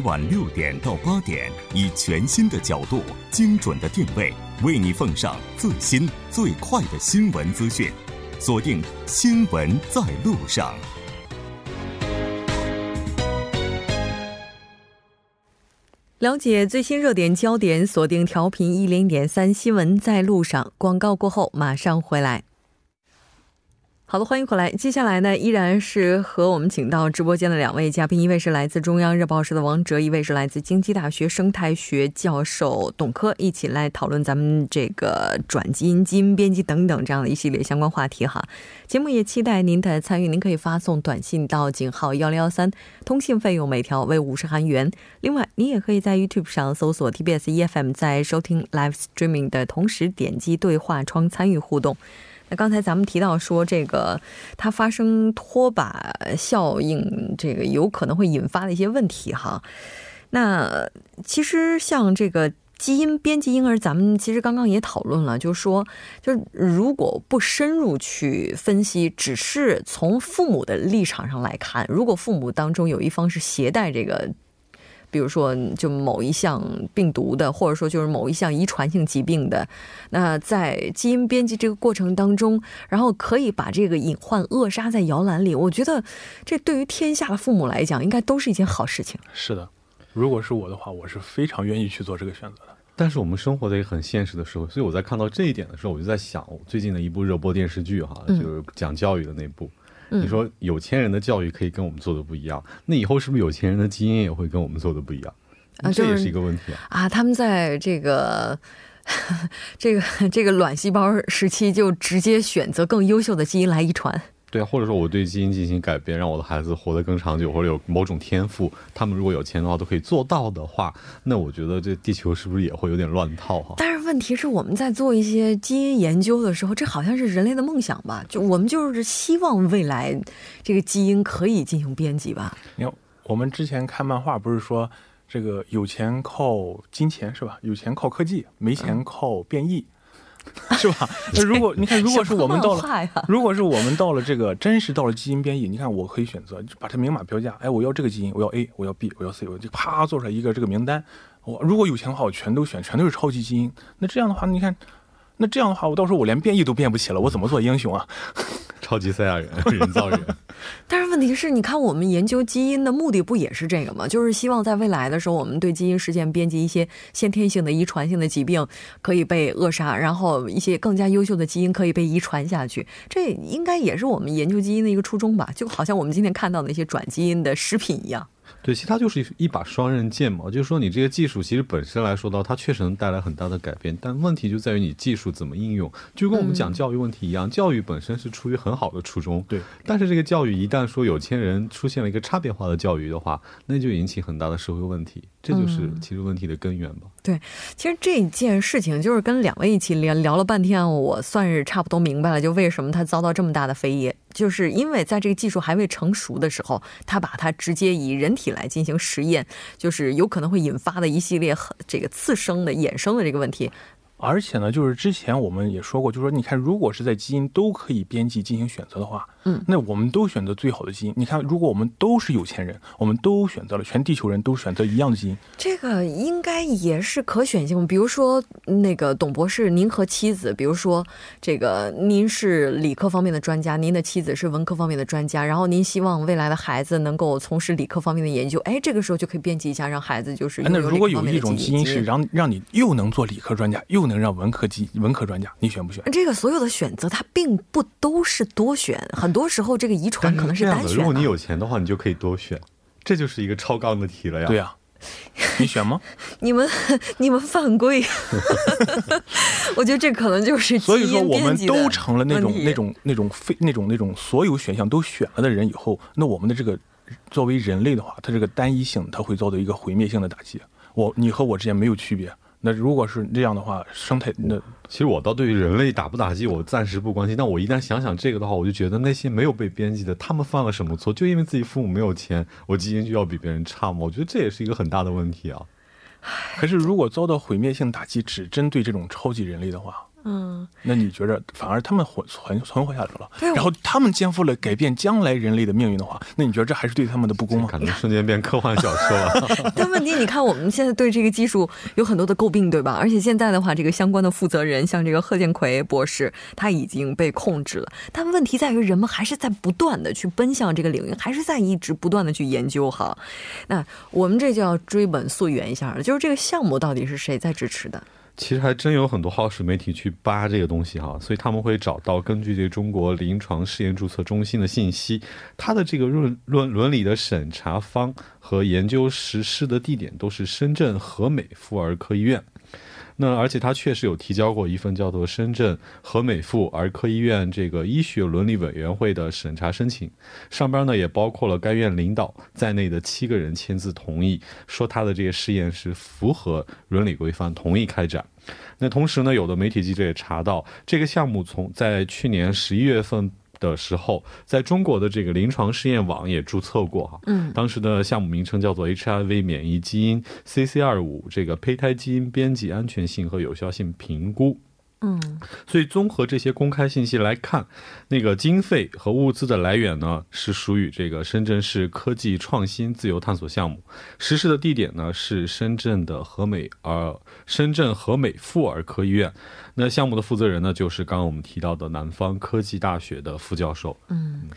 晚六点到八点，以全新的角度、精准的定位，为你奉上最新最快的新闻资讯。锁定《新闻在路上》。了解最新热点焦点，锁定调频一零点三，新闻在路上。广告过后马上回来。好的，欢迎回来。接下来呢，依然是和我们请到直播间的两位嘉宾，一位是来自中央日报社的王哲，一位是来自京畿大学生态学教授董科，一起来讨论咱们这个转基因、基因编辑等等这样的一系列相关话题哈。节目也期待您的参与，您可以发送短信到井号幺零幺三，通信费用每条为五十韩元。另外，您也可以在 YouTube 上搜索 TBS EFM，在收听 Live Streaming 的同时点击对话窗参与互动。那刚才咱们提到说，这个它发生脱靶效应，这个有可能会引发的一些问题哈。那其实像这个基因编辑婴儿，咱们其实刚刚也讨论了，就是说，就是如果不深入去分析，只是从父母的立场上来看，如果父母当中有一方是携带这个。比如说，就某一项病毒的，或者说就是某一项遗传性疾病的，那在基因编辑这个过程当中，然后可以把这个隐患扼杀在摇篮里。我觉得这对于天下的父母来讲，应该都是一件好事情。是的，如果是我的话，我是非常愿意去做这个选择的。但是我们生活在一个很现实的社会，所以我在看到这一点的时候，我就在想，最近的一部热播电视剧哈，就是讲教育的那部。你说有钱人的教育可以跟我们做的不一样，那以后是不是有钱人的基因也会跟我们做的不一样？啊，这也是一个问题啊！啊，他们在这个 这个这个卵细胞时期就直接选择更优秀的基因来遗传。对啊，或者说我对基因进行改变，让我的孩子活得更长久，或者有某种天赋，他们如果有钱的话都可以做到的话，那我觉得这地球是不是也会有点乱套哈？但是问题是我们在做一些基因研究的时候，这好像是人类的梦想吧？就我们就是希望未来这个基因可以进行编辑吧？你看，我们之前看漫画不是说这个有钱靠金钱是吧？有钱靠科技，没钱靠变异。是吧？那如果你看，如果是我们到了，如果是我们到了这个真实到了基因编译，你看我可以选择把它明码标价。哎，我要这个基因，我要 A，我要 B，我要 C，我就啪做出来一个这个名单。我如果有钱的话，我全都选，全都是超级基因。那这样的话，你看，那这样的话，我到时候我连变异都变不起了，我怎么做英雄啊？超级赛亚人，人造人。但是问题是，你看我们研究基因的目的不也是这个吗？就是希望在未来的时候，我们对基因实现编辑，一些先天性的、遗传性的疾病可以被扼杀，然后一些更加优秀的基因可以被遗传下去。这应该也是我们研究基因的一个初衷吧？就好像我们今天看到的一些转基因的食品一样。对，其实它就是一把双刃剑嘛。就是说，你这个技术其实本身来说到，它确实能带来很大的改变，但问题就在于你技术怎么应用。就跟我们讲教育问题一样，教育本身是出于很好的初衷，对。但是这个教育一旦说有钱人出现了一个差别化的教育的话，那就引起很大的社会问题。这就是其实问题的根源吧。对，其实这件事情就是跟两位一起聊聊了半天，我算是差不多明白了，就为什么他遭到这么大的非议，就是因为在这个技术还未成熟的时候，他把它直接以人体来进行实验，就是有可能会引发的一系列很这个次生的衍生的这个问题。而且呢，就是之前我们也说过，就是说，你看，如果是在基因都可以编辑进行选择的话，嗯，那我们都选择最好的基因。你看，如果我们都是有钱人，我们都选择了全地球人都选择一样的基因，这个应该也是可选性。比如说，那个董博士，您和妻子，比如说这个您是理科方面的专家，您的妻子是文科方面的专家，然后您希望未来的孩子能够从事理科方面的研究，哎，这个时候就可以编辑一下，让孩子就是那如果有一种基因是让让你又能做理科专家，又能让文科基文科专家，你选不选？这个所有的选择，它并不都是多选，很多时候这个遗传可能是单选。如果你有钱的话，你就可以多选，这就是一个超纲的题了呀。对呀，你选吗？你们 你们犯规，我觉得这可能就是所以说我们都成了那种那种那种非那种那种所有选项都选了的人以后，那我们的这个作为人类的话，它这个单一性，它会遭到一个毁灭性的打击。我你和我之间没有区别。那如果是这样的话，生态那其实我倒对于人类打不打击，我暂时不关心。但我一旦想想这个的话，我就觉得那些没有被编辑的，他们犯了什么错？就因为自己父母没有钱，我基因就要比别人差吗？我觉得这也是一个很大的问题啊。可是如果遭到毁灭性打击，只针对这种超级人类的话，嗯，那你觉着反而他们活存存活下来了，然后他们肩负了改变将来人类的命运的话，那你觉得这还是对他们的不公吗？可能瞬间变科幻小说了。但问题，你看我们现在对这个技术有很多的诟病，对吧？而且现在的话，这个相关的负责人，像这个贺建奎博士，他已经被控制了。但问题在于，人们还是在不断的去奔向这个领域，还是在一直不断的去研究哈。那我们这就要追本溯源一下了，就是这个项目到底是谁在支持的？其实还真有很多好使媒体去扒这个东西哈，所以他们会找到根据这中国临床试验注册中心的信息，它的这个论论伦理的审查方和研究实施的地点都是深圳和美妇儿科医院。那而且他确实有提交过一份叫做深圳和美妇儿科医院这个医学伦理委员会的审查申请，上边呢也包括了该院领导在内的七个人签字同意，说他的这个试验是符合伦理规范，同意开展。那同时呢，有的媒体记者也查到，这个项目从在去年十一月份。的时候，在中国的这个临床试验网也注册过哈，嗯，当时的项目名称叫做 HIV 免疫基因 CC 二五这个胚胎基因编辑安全性和有效性评估。嗯，所以综合这些公开信息来看，那个经费和物资的来源呢，是属于这个深圳市科技创新自由探索项目，实施的地点呢是深圳的和美儿深圳和美妇儿科医院。那项目的负责人呢，就是刚刚我们提到的南方科技大学的副教授。嗯。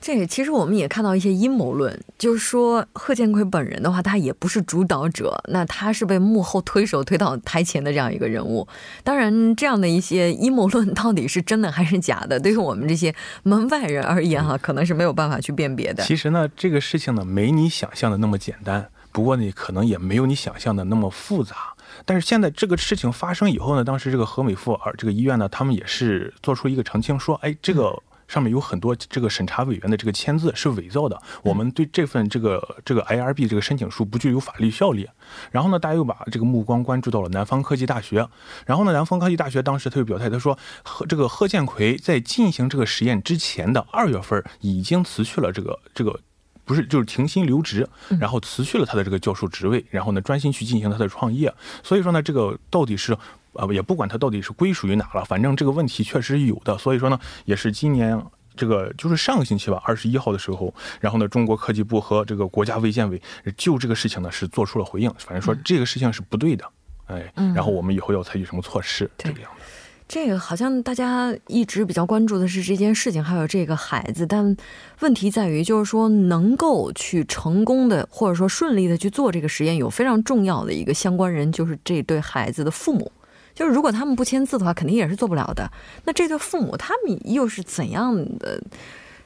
这其实我们也看到一些阴谋论，就是说贺建奎本人的话，他也不是主导者，那他是被幕后推手推到台前的这样一个人物。当然，这样的一些阴谋论到底是真的还是假的，对于我们这些门外人而言，哈，可能是没有办法去辨别的。其实呢，这个事情呢，没你想象的那么简单，不过呢，可能也没有你想象的那么复杂。但是现在这个事情发生以后呢，当时这个何美妇儿这个医院呢，他们也是做出一个澄清，说，哎，这个。上面有很多这个审查委员的这个签字是伪造的，我们对这份这个这个 IRB 这个申请书不具有法律效力。然后呢，大家又把这个目光关注到了南方科技大学。然后呢，南方科技大学当时他就表态，他说贺这个贺建奎在进行这个实验之前的二月份已经辞去了这个这个不是就是停薪留职，然后辞去了他的这个教授职位，然后呢专心去进行他的创业。所以说呢，这个到底是。啊，也不管它到底是归属于哪了，反正这个问题确实有的。所以说呢，也是今年这个就是上个星期吧，二十一号的时候，然后呢，中国科技部和这个国家卫健委就这个事情呢是做出了回应，反正说这个事情是不对的，哎，然后我们以后要采取什么措施，这个样子。这个好像大家一直比较关注的是这件事情，还有这个孩子，但问题在于，就是说能够去成功的或者说顺利的去做这个实验，有非常重要的一个相关人，就是这对孩子的父母。就是如果他们不签字的话，肯定也是做不了的。那这对父母他们又是怎样的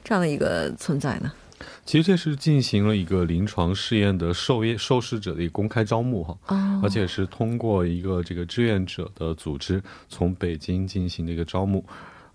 这样的一个存在呢？其实这是进行了一个临床试验的受业受试者的一个公开招募哈，而且是通过一个这个志愿者的组织从北京进行的一个招募。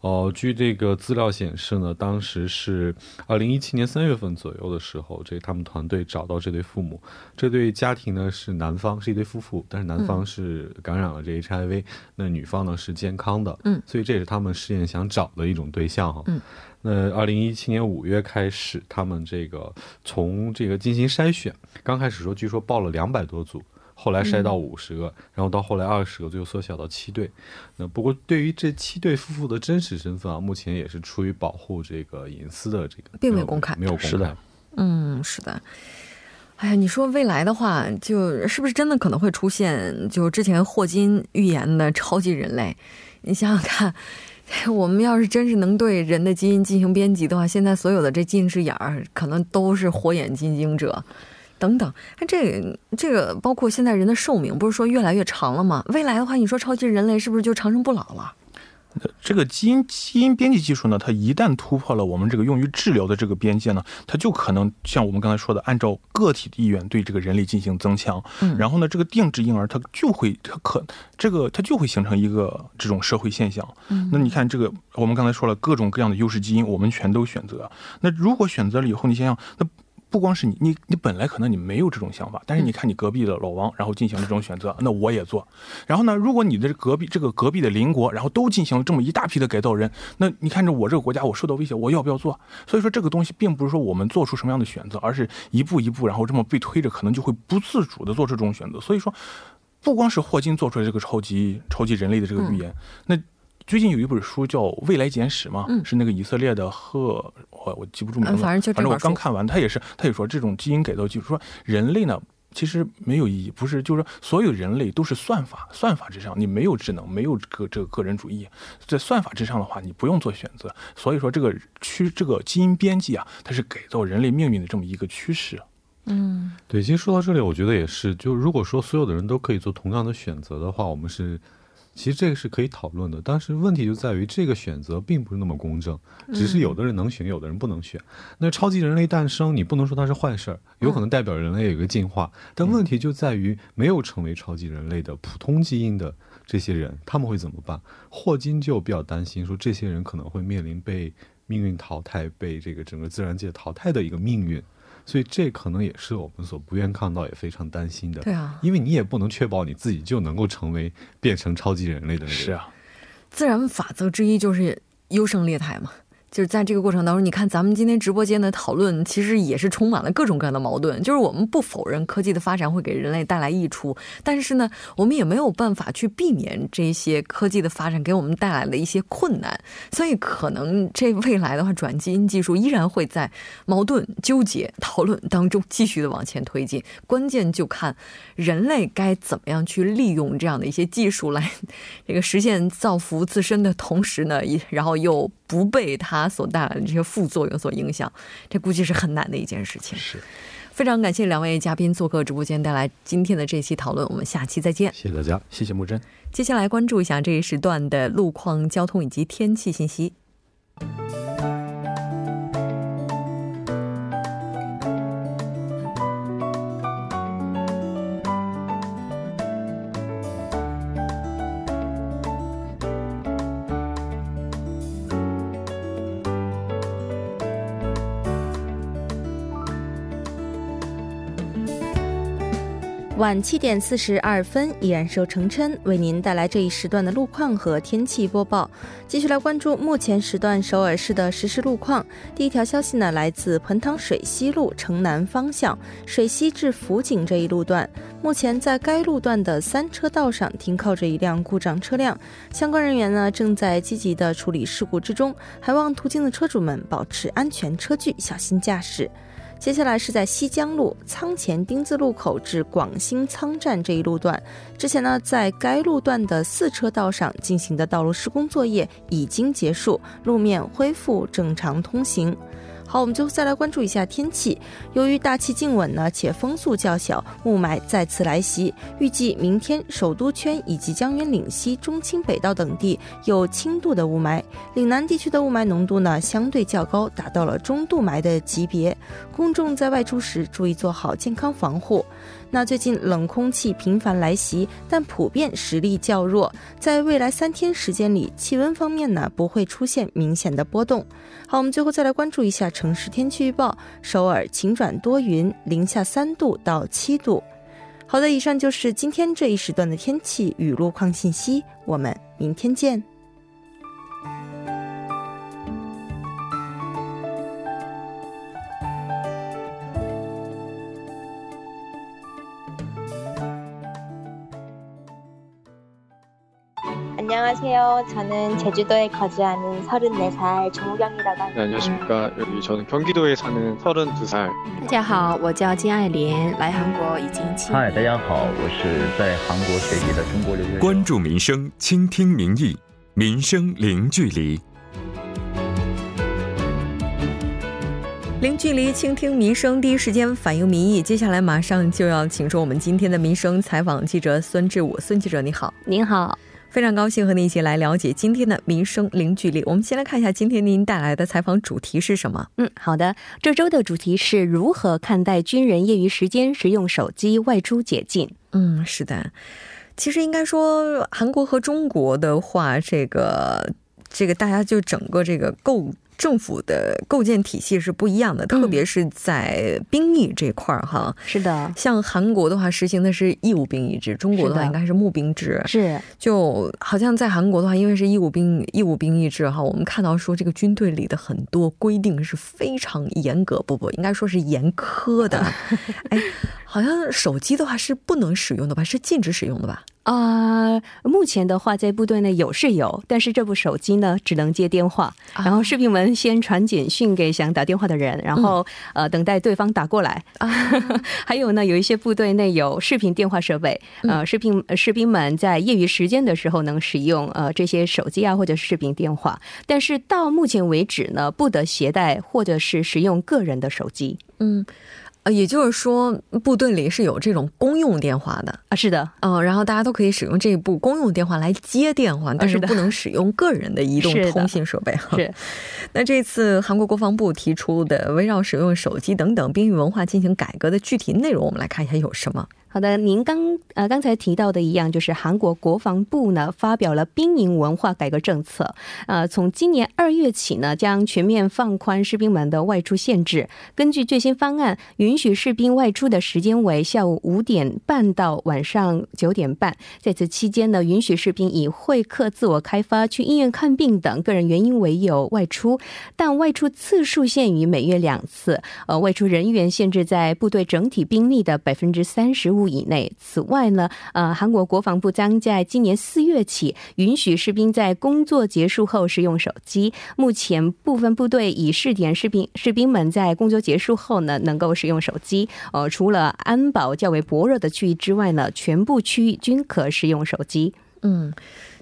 哦，据这个资料显示呢，当时是二零一七年三月份左右的时候，这他们团队找到这对父母，这对家庭呢是男方是一对夫妇，但是男方是感染了这 HIV，那女方呢是健康的，嗯，所以这也是他们试验想找的一种对象哈，嗯，那二零一七年五月开始，他们这个从这个进行筛选，刚开始说据说报了两百多组。后来筛到五十个，然后到后来二十个，最后缩小到七对。那不过对于这七对夫妇的真实身份啊，目前也是出于保护这个隐私的这个，并没有公开，没有公开。嗯，是的。哎呀，你说未来的话，就是不是真的可能会出现，就之前霍金预言的超级人类？你想想看，我们要是真是能对人的基因进行编辑的话，现在所有的这近视眼儿可能都是火眼金睛者。等等，那这这个包括现在人的寿命，不是说越来越长了吗？未来的话，你说超级人类是不是就长生不老了？这个基因基因编辑技术呢，它一旦突破了我们这个用于治疗的这个边界呢，它就可能像我们刚才说的，按照个体的意愿对这个人类进行增强。嗯，然后呢，这个定制婴儿它就会它可这个它就会形成一个这种社会现象。嗯，那你看这个，我们刚才说了各种各样的优势基因，我们全都选择。那如果选择了以后，你想想那。不光是你，你你本来可能你没有这种想法，但是你看你隔壁的老王，然后进行了这种选择，那我也做。然后呢，如果你的隔壁这个隔壁的邻国，然后都进行了这么一大批的改造人，那你看着我这个国家，我受到威胁，我要不要做？所以说这个东西并不是说我们做出什么样的选择，而是一步一步，然后这么被推着，可能就会不自主的做出这种选择。所以说，不光是霍金做出来这个超级超级人类的这个预言，那。最近有一本书叫《未来简史》嘛，是那个以色列的赫，我我记不住名字，反正反正我刚看完，他也是，他也说这种基因改造技术，说人类呢。其实没有意义，不是，就是说，所有人类都是算法，算法之上，你没有智能，没有个这个个人主义，在算法之上的话，你不用做选择。所以说，这个趋这个基因编辑啊，它是改造人类命运的这么一个趋势。嗯，对。其实说到这里，我觉得也是，就如果说所有的人都可以做同样的选择的话，我们是。其实这个是可以讨论的，但是问题就在于这个选择并不是那么公正，只是有的人能选，有的人不能选。那超级人类诞生，你不能说它是坏事儿，有可能代表人类有一个进化。但问题就在于没有成为超级人类的普通基因的这些人，他们会怎么办？霍金就比较担心，说这些人可能会面临被命运淘汰、被这个整个自然界淘汰的一个命运。所以这可能也是我们所不愿看到，也非常担心的。对啊，因为你也不能确保你自己就能够成为变成超级人类的那个。是啊，自然法则之一就是优胜劣汰嘛。就是在这个过程当中，你看咱们今天直播间的讨论，其实也是充满了各种各样的矛盾。就是我们不否认科技的发展会给人类带来益处，但是呢，我们也没有办法去避免这些科技的发展给我们带来的一些困难。所以，可能这未来的话，转基因技术依然会在矛盾、纠结、讨论当中继续的往前推进。关键就看人类该怎么样去利用这样的一些技术来 这个实现造福自身的同时呢，然后又。不被它所带来的这些副作用所影响，这估计是很难的一件事情。是，非常感谢两位嘉宾做客直播间，带来今天的这期讨论。我们下期再见。谢谢大家，谢谢木真。接下来关注一下这一时段的路况、交通以及天气信息。晚七点四十二分，依然是由程琛为您带来这一时段的路况和天气播报。继续来关注目前时段首尔市的实时路况。第一条消息呢，来自盆塘水西路城南方向水西至福井这一路段，目前在该路段的三车道上停靠着一辆故障车辆，相关人员呢正在积极的处理事故之中，还望途经的车主们保持安全车距，小心驾驶。接下来是在西江路仓前丁字路口至广兴仓站这一路段，之前呢，在该路段的四车道上进行的道路施工作业已经结束，路面恢复正常通行。好，我们最后再来关注一下天气。由于大气静稳呢，且风速较小，雾霾再次来袭。预计明天首都圈以及江源岭西、中青北道等地有轻度的雾霾，岭南地区的雾霾浓度呢相对较高，达到了中度霾的级别。公众在外出时注意做好健康防护。那最近冷空气频繁来袭，但普遍实力较弱，在未来三天时间里，气温方面呢不会出现明显的波动。好，我们最后再来关注一下城市天气预报：首尔晴转多云，零下三度到七度。好的，以上就是今天这一时段的天气与路况信息，我们明天见。안녕하세요. 저는 제주도에 거주하는 34살 정우경이라고 합니다. 네, 안녕하십니까. 여기 저는 경기도에 사는 32살. 大家好，我叫金爱莲，来韩国已经七。嗨，大家好，我是在韩国学习的中国留学生。 关注民生，倾听民意，民生零距离。零距离倾听民生，第一时间反映民意。接下来马上就要请出我们今天的民生采访记者孙志武，孙记者你好，您好。 非常高兴和您一起来了解今天的民生零距离。我们先来看一下今天您带来的采访主题是什么？嗯，好的，这周的主题是如何看待军人业余时间使用手机外出解禁？嗯，是的，其实应该说韩国和中国的话，这个这个大家就整个这个构。政府的构建体系是不一样的，特别是在兵役这块儿哈。是的，像韩国的话实行的是义务兵役制，中国的话应该是募兵制。是，就好像在韩国的话，因为是义务兵义务兵役制哈，我们看到说这个军队里的很多规定是非常严格，不不，应该说是严苛的。哎，好像手机的话是不能使用的吧？是禁止使用的吧？啊，目前的话，在部队内有是有，但是这部手机呢，只能接电话。然后士兵们先传简讯给想打电话的人，然后呃等待对方打过来。啊，还有呢，有一些部队内有视频电话设备，呃，士兵士兵们在业余时间的时候能使用呃这些手机啊或者视频电话，但是到目前为止呢，不得携带或者是使用个人的手机。嗯。呃，也就是说，部队里是有这种公用电话的啊，是的，嗯，然后大家都可以使用这部公用电话来接电话，但是不能使用个人的移动通信设备哈。是，那这次韩国国防部提出的围绕使用手机等等兵役文化进行改革的具体内容，我们来看一下有什么。好的，您刚呃刚才提到的一样，就是韩国国防部呢发表了兵营文化改革政策，呃，从今年二月起呢，将全面放宽士兵们的外出限制。根据最新方案，允许士兵外出的时间为下午五点半到晚上九点半，在此期间呢，允许士兵以会客、自我开发、去医院看病等个人原因为由外出，但外出次数限于每月两次。呃，外出人员限制在部队整体兵力的百分之三十五。以内。此外呢，呃，韩国国防部将在今年四月起允许士兵在工作结束后使用手机。目前部分部队已试点士兵士兵们在工作结束后呢，能够使用手机。呃，除了安保较为薄弱的区域之外呢，全部区域均可使用手机。嗯。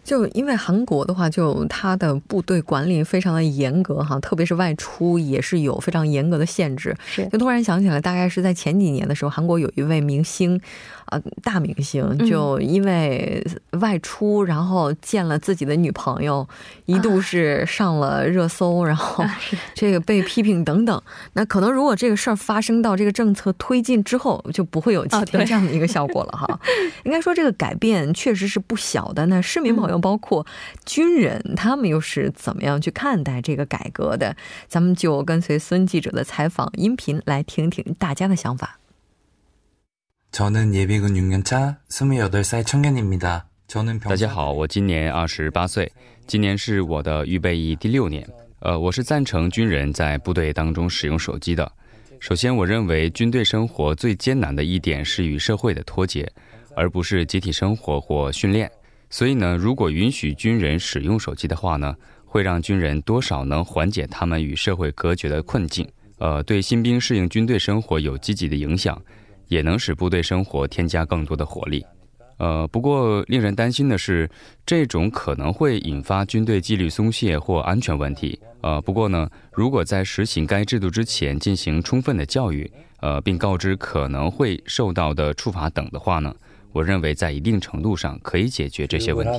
就因为韩国的话，就他的部队管理非常的严格哈，特别是外出也是有非常严格的限制。是，就突然想起来，大概是在前几年的时候，韩国有一位明星。啊，大明星就因为外出，然后见了自己的女朋友，一度是上了热搜，然后 这个被批评等等。那可能如果这个事儿发生到这个政策推进之后，就不会有今天这样的一个效果了哈。应该说这个改变确实是不小的。那市民朋友，包括军人他们又是怎么样去看待这个改革的？咱们就跟随孙记者的采访音频来听听大家的想法。大家好我今年二十八岁今年是我的预备役第六年。呃我是赞成军人在部队当中使用手机的。首先我认为军队生活最艰难的一点是与社会的脱节而不是集体生活或训练。所以呢，如果允许军人使用手机的话呢，会让军人多少能缓解他们与社会隔绝的困境。呃，对新兵适应军队生活有积极的影响。也能使部队生活添加更多的活力，呃，不过令人担心的是，这种可能会引发军队纪律松懈或安全问题。呃，不过呢，如果在实行该制度之前进行充分的教育，呃，并告知可能会受到的处罚等的话呢，我认为在一定程度上可以解决这些问题。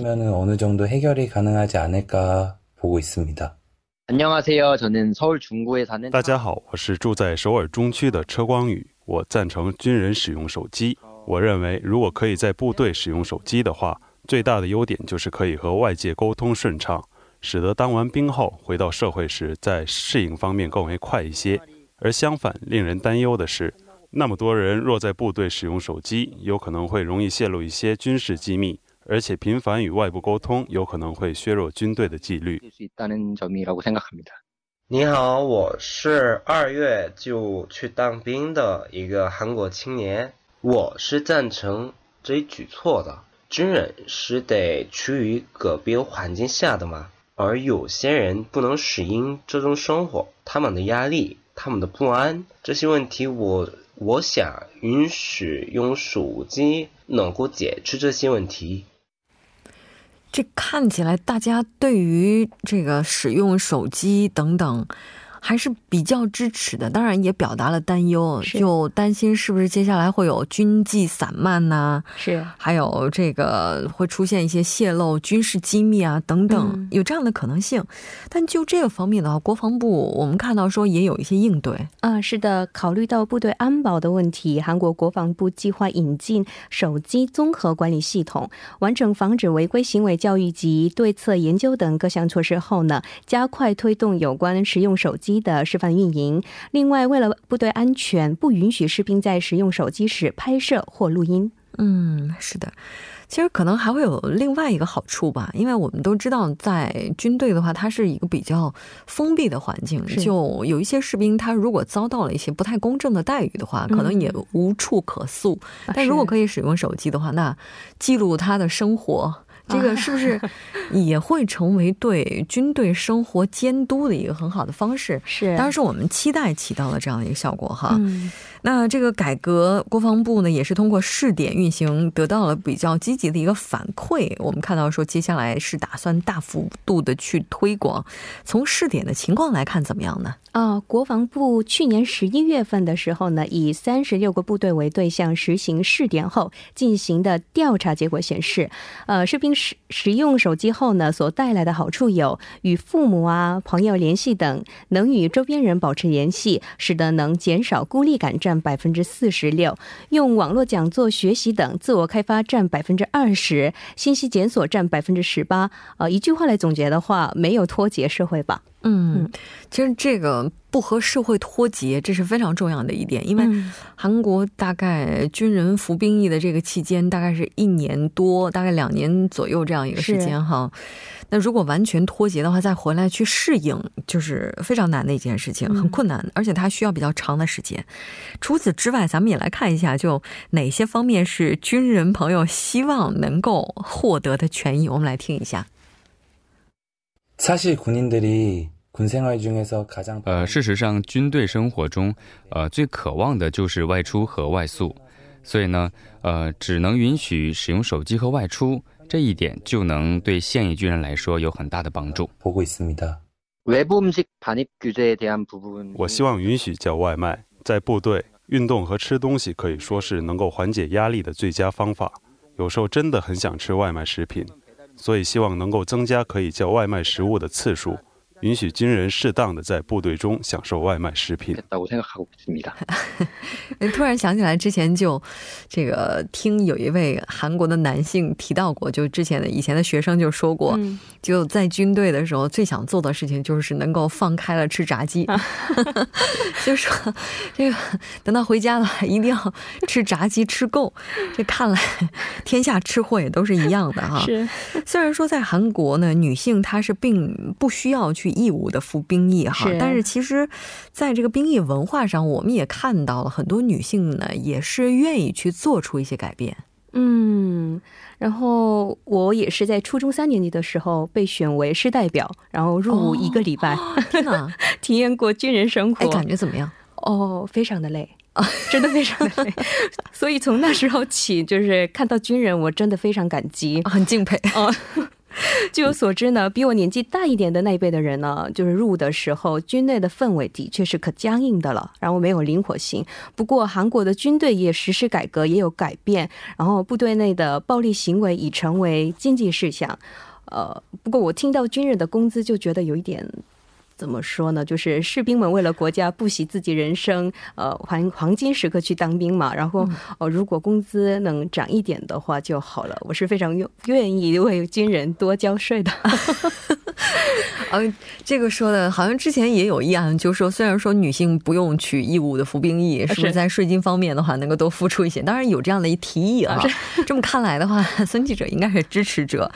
大家好，我是住在首尔中区的车光宇。我赞成军人使用手机。我认为，如果可以在部队使用手机的话，最大的优点就是可以和外界沟通顺畅，使得当完兵后回到社会时，在适应方面更为快一些。而相反，令人担忧的是，那么多人若在部队使用手机，有可能会容易泄露一些军事机密，而且频繁与外部沟通，有可能会削弱军队的纪律。你好，我是二月就去当兵的一个韩国青年。我是赞成这一举措的。军人是得处于个别环境下的嘛，而有些人不能适应这种生活，他们的压力、他们的不安，这些问题，我我想允许用手机能够解决这些问题。这看起来，大家对于这个使用手机等等。还是比较支持的，当然也表达了担忧，就担心是不是接下来会有军纪散漫呐，是，还有这个会出现一些泄露军事机密啊等等，有这样的可能性。但就这个方面的话，国防部我们看到说也有一些应对。啊，是的，考虑到部队安保的问题，韩国国防部计划引进手机综合管理系统，完整防止违规行为教育及对策研究等各项措施后呢，加快推动有关使用手机。的示范运营。另外，为了部队安全，不允许士兵在使用手机时拍摄或录音。嗯，是的。其实可能还会有另外一个好处吧，因为我们都知道，在军队的话，它是一个比较封闭的环境，就有一些士兵，他如果遭到了一些不太公正的待遇的话，可能也无处可诉。但如果可以使用手机的话，那记录他的生活。这个是不是 也会成为对军队生活监督的一个很好的方式？是，当然是我们期待起到了这样的一个效果哈。那这个改革，国防部呢也是通过试点运行，得到了比较积极的一个反馈。我们看到说，接下来是打算大幅度的去推广。从试点的情况来看，怎么样呢？啊，国防部去年十一月份的时候呢，以三十六个部队为对象实行试点后进行的调查结果显示，呃，士兵使使用手机后呢，所带来的好处有与父母啊、朋友联系等，能与周边人保持联系，使得能减少孤立感百分之四十六，用网络讲座学习等自我开发占百分之二十，信息检索占百分之十八。呃，一句话来总结的话，没有脱节社会吧？嗯，其实这个不和社会脱节，这是非常重要的一点。因为韩国大概军人服兵役的这个期间，大概是一年多，大概两年左右这样一个时间哈。那如果完全脱节的话，再回来去适应，就是非常难的一件事情，很困难，而且它需要比较长的时间。除此之外，咱们也来看一下，就哪些方面是军人朋友希望能够获得的权益，我们来听一下。사실군인들이 呃，事实上，军队生活中，呃，最渴望的就是外出和外宿，所以呢，呃，只能允许使用手机和外出，这一点就能对现役军人来说有很大的帮助。我希望允许叫外卖，在部队运动和吃东西可以说是能够缓解压力的最佳方法。有时候真的很想吃外卖食品，所以希望能够增加可以叫外卖食物的次数。允许军人适当的在部队中享受外卖食品。突然想起来，之前就这个听有一位韩国的男性提到过，就之前的以前的学生就说过，就在军队的时候最想做的事情就是能够放开了吃炸鸡，就说这个等到回家了一定要吃炸鸡吃够。这看来天下吃货也都是一样的哈。是，虽然说在韩国呢，女性她是并不需要去。义务的服兵役哈，但是其实，在这个兵役文化上，我们也看到了很多女性呢，也是愿意去做出一些改变。嗯，然后我也是在初中三年级的时候被选为师代表，然后入伍一个礼拜，体验过军人生活，感觉怎么样？哦，非常的累啊，真的非常的累。所以从那时候起，就是看到军人，我真的非常感激，很敬佩啊。据我所知呢，比我年纪大一点的那一辈的人呢，就是入伍的时候，军内的氛围的确是可僵硬的了，然后没有灵活性。不过韩国的军队也实施改革，也有改变，然后部队内的暴力行为已成为禁忌事项。呃，不过我听到军人的工资就觉得有一点。怎么说呢？就是士兵们为了国家不惜自己人生，呃，黄黄金时刻去当兵嘛。然后，哦，如果工资能涨一点的话就好了。我是非常愿愿意为军人多交税的。嗯，这个说的好像之前也有议案，就是说虽然说女性不用去义务的服兵役，是不是在税金方面的话能够多付出一些？当然有这样的一提议啊。这么看来的话，孙记者应该是支持者。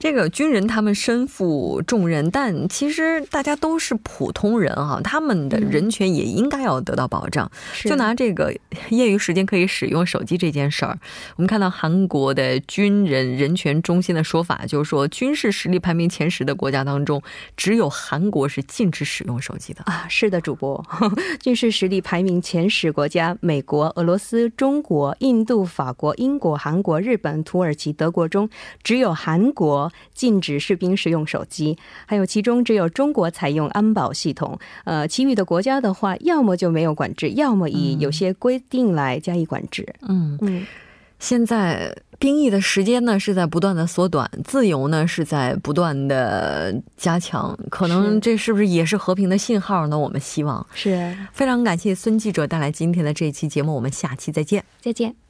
这个军人他们身负重任，但其实大家都是普通人哈，他们的人权也应该要得到保障。就拿这个业余时间可以使用手机这件事儿，我们看到韩国的军人人权中心的说法，就是说军事实力排名前十的国家当中，只有韩国是禁止使用手机的啊。是的，主播，军事实力排名前十国家，美国、俄罗斯、中国、印度、法国、英国、韩国、日本、土耳其、德国中，只有韩国。禁止士兵使用手机，还有其中只有中国采用安保系统。呃，其余的国家的话，要么就没有管制，要么以有些规定来加以管制。嗯嗯，现在兵役的时间呢是在不断的缩短，自由呢是在不断的加强。可能这是不是也是和平的信号呢？我们希望是非常感谢孙记者带来今天的这一期节目，我们下期再见，再见。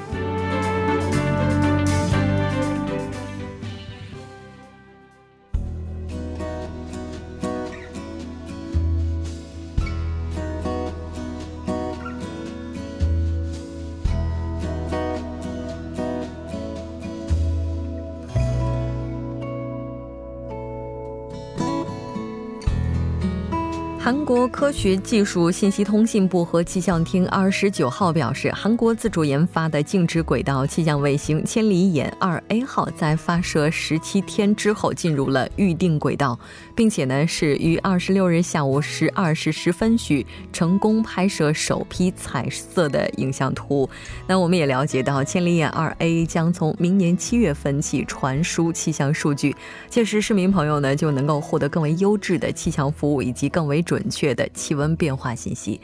科学技术信息通信部和气象厅二十九号表示，韩国自主研发的静止轨道气象卫星“千里眼二 A 号”在发射十七天之后进入了预定轨道，并且呢是于二十六日下午十二时十分许成功拍摄首批彩色的影像图。那我们也了解到，“千里眼二 A” 将从明年七月份起传输气象数据，届时市民朋友呢就能够获得更为优质的气象服务以及更为。准确的气温变化信息，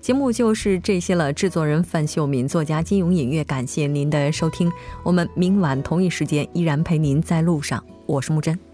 节目就是这些了。制作人范秀敏，作家金永隐月，感谢您的收听。我们明晚同一时间依然陪您在路上。我是木真。